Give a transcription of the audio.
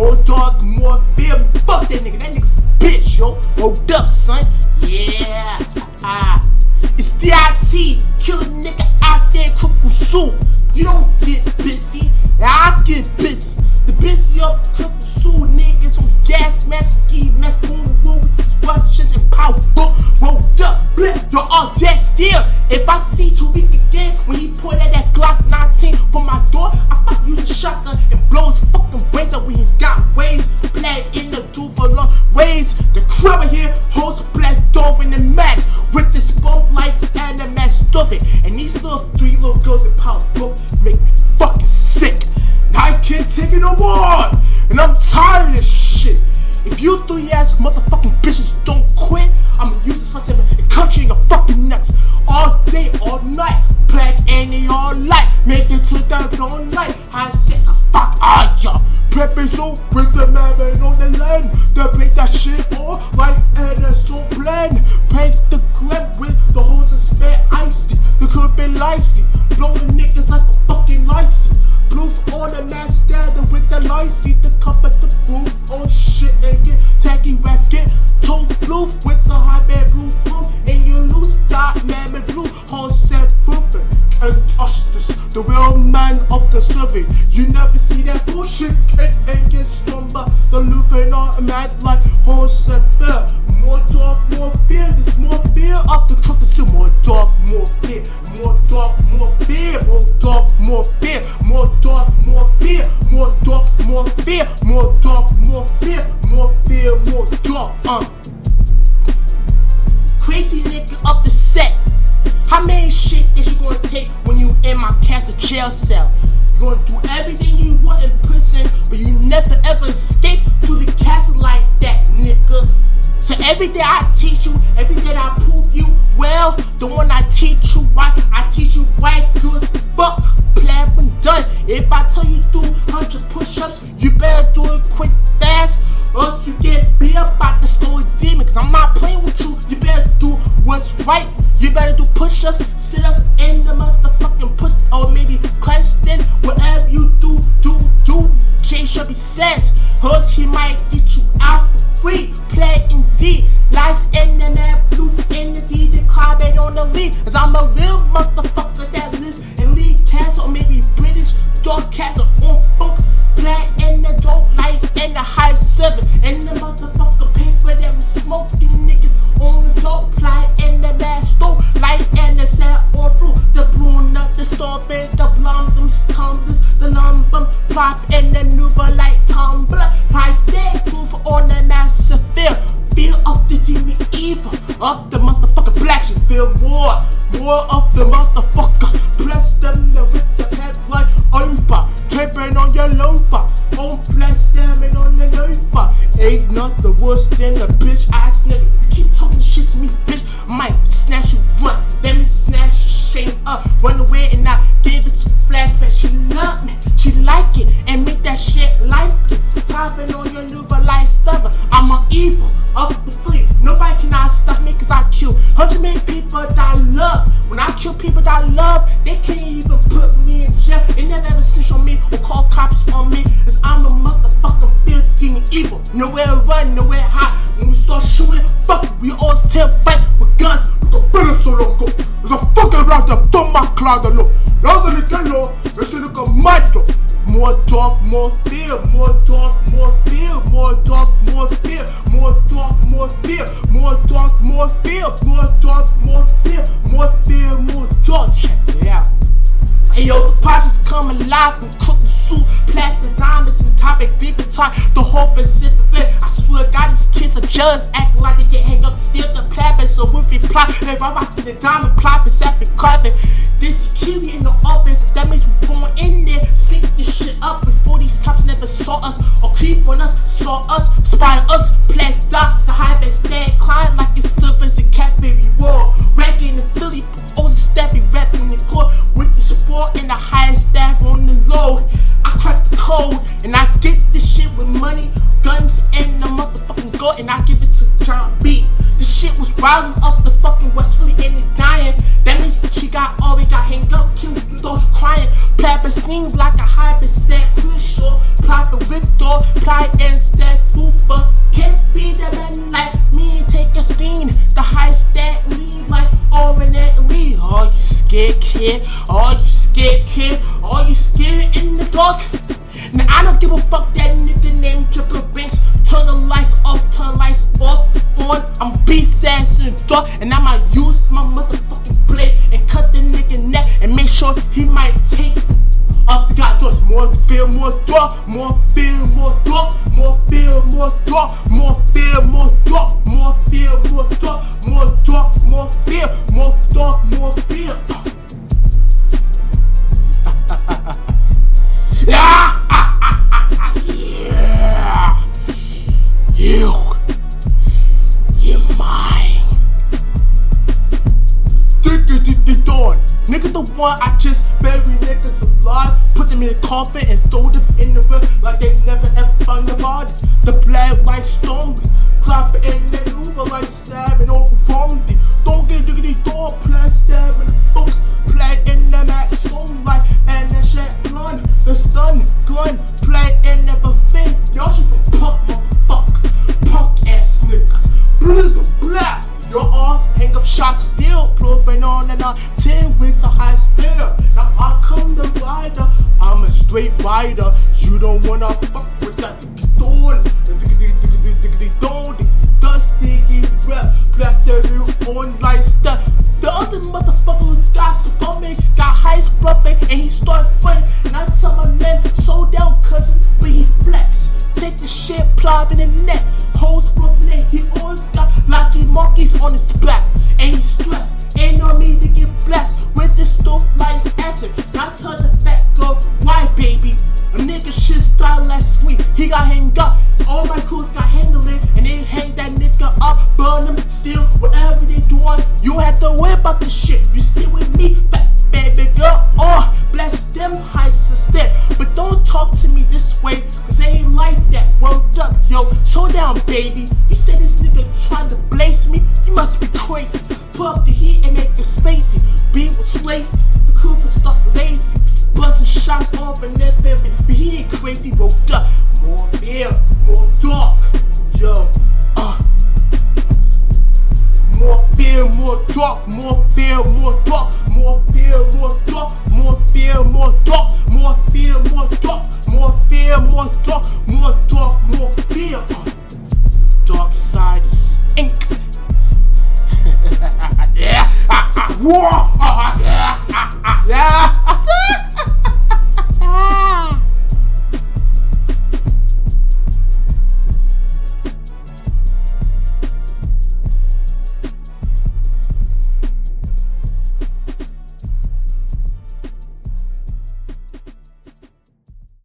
More dog, more fear. Fuck that nigga. That nigga's bitch, yo. Rolled up, son. Yeah. Ah. Girls book make me fucking sick. Now I can't take it no more, and I'm tired of this shit. If you three ass motherfucking bitches don't quit, I'ma use this sunset and cut you in your fucking nuts all day, all night. Black any all light, make it to the dawn light. I said so fuck all y'all. Prepping so with the man on the land. They make that shit all like and it's so. Paint the glen with the holes and spare iced. The could be licey. Blowing Day I teach you, every day I prove you well. The one I teach you right, I teach you right, good as fuck. Plan when done. If I tell you do 100 push-ups, you better do it quick, fast. Else you get beat up by the story demon. Cause I'm not playing with you. You better do what's right. You better do push-ups, sit-ups, in the motherfucking push or maybe clandestine. Whatever you do, do, do. Jay Shelby says, cause he might get you out the motherfucker. Bless them with the head like umber. Taping on your loafer. On bless them and on the loafer. Ain't nothing worse than a bitch ass nigga. You keep talking shit to me, bitch. Might snatch you one. Let me snatch your shame up. Run away and not we still fight with guns. Look, better so loco. There's a fucking round to bomb my cloud look. Those are the gallo, it's look a macho. More talk, more fear, more talk, more fear, more talk, more fear, more talk, more fear, more talk, more fear, more talk, more fear, more fear, more talk. Check it out. Hey yo, the projects come alive with crooked suit, platinum diamonds and topic deep talk. The whole Pacific. I swear God, these kids are just acting like they get hang up, steal the. So if plot, they run out to the diamond plot, it's epic carpet. This security in the office, that means we're going in there, sneak this shit up before these cops never saw us. Or creep on us, saw us, spy us, play dark, the high best stand, climb like it's bottom of the fucking West Philly and he dying. That means what she got all we got hang up, kill you. don't you crying. Plapping seems like a hybrid stack, crucial, plopping rip door, ply and stack goofer. Can't be that man like me, take a spin. The high stack, me like orange and we. Oh, you scared kid? Oh, my motherfucking blade and cut the nigga neck and make sure he might taste off the god. More fear, more dark, more fear, more dark, more fear, more dark, more fear, more dark, more fear, more dark, more dark, more fear, more dark, Nigga the one I just bury niggas alive, put them in a coffin and throw them in the river like they never ever found the body. The black white stone, clap it in the maneuver like stabbing over Romandy. Don't get diggity door, play stabbing the funk, a rider. You don't wanna fuck with that thorn, thorn, dust diggy rap, clap the on like stuff. The other motherfucker who got some me, got high bluffing, and he started fighting. And I tell my man, so down cousin, but he flex. Take the shit, plop in the neck. Hoes bluffing it, he always got lucky monkeys on his got hang up. All my crews got handling, and they hang that nigga up, burn him, steal, whatever they doing. You had to worry about the shit, you stay with me, fat baby girl. Oh, bless them high step. But don't talk to me this way, cause they ain't like that. Worked up, yo. Slow down, baby. eyes off and that family being crazy woke up. More fear, more dark. Yo, uh. More fear, more dark, more fear, more dark, more fear, more dark, more fear, more dark, more fear, more